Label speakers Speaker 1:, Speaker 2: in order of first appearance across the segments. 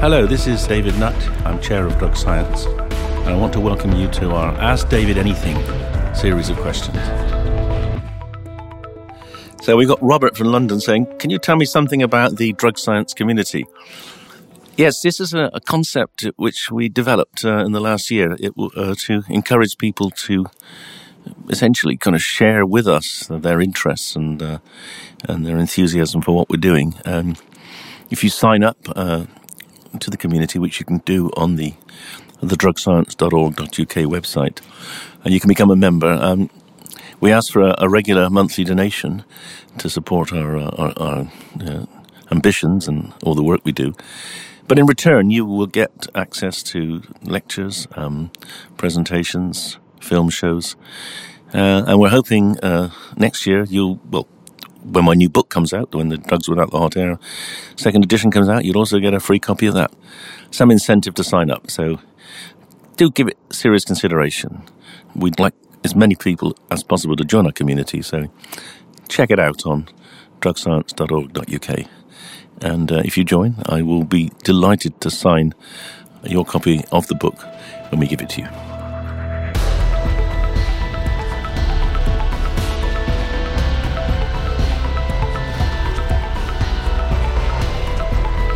Speaker 1: Hello, this is David Nutt. I'm Chair of Drug Science, and I want to welcome you to our Ask David Anything series of questions. So we've got Robert from London saying, Can you tell me something about the drug science community? Yes, this is a, a concept which we developed uh, in the last year it, uh, to encourage people to essentially kind of share with us their interests and uh, and their enthusiasm for what we're doing. Um, if you sign up to the community, which you can do on the the drugscience.org.uk website, and you can become a member. Um, we ask for a, a, regular monthly donation to support our, uh, our, our uh, ambitions and all the work we do. But in return, you will get access to lectures, um, presentations, film shows, uh, and we're hoping uh, next year you'll well. When my new book comes out, when the drugs without the hot air second edition comes out, you'll also get a free copy of that. Some incentive to sign up. So do give it serious consideration. We'd like as many people as possible to join our community. So check it out on drugscience.org.uk. And uh, if you join, I will be delighted to sign your copy of the book when we give it to you.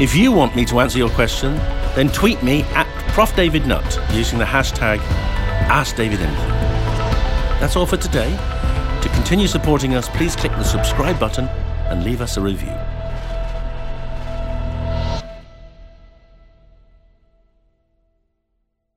Speaker 1: If you want me to answer your question, then tweet me at Prof David Nutt using the hashtag AskDavidAnything. That's all for today. To continue supporting us, please click the subscribe button and leave us a review.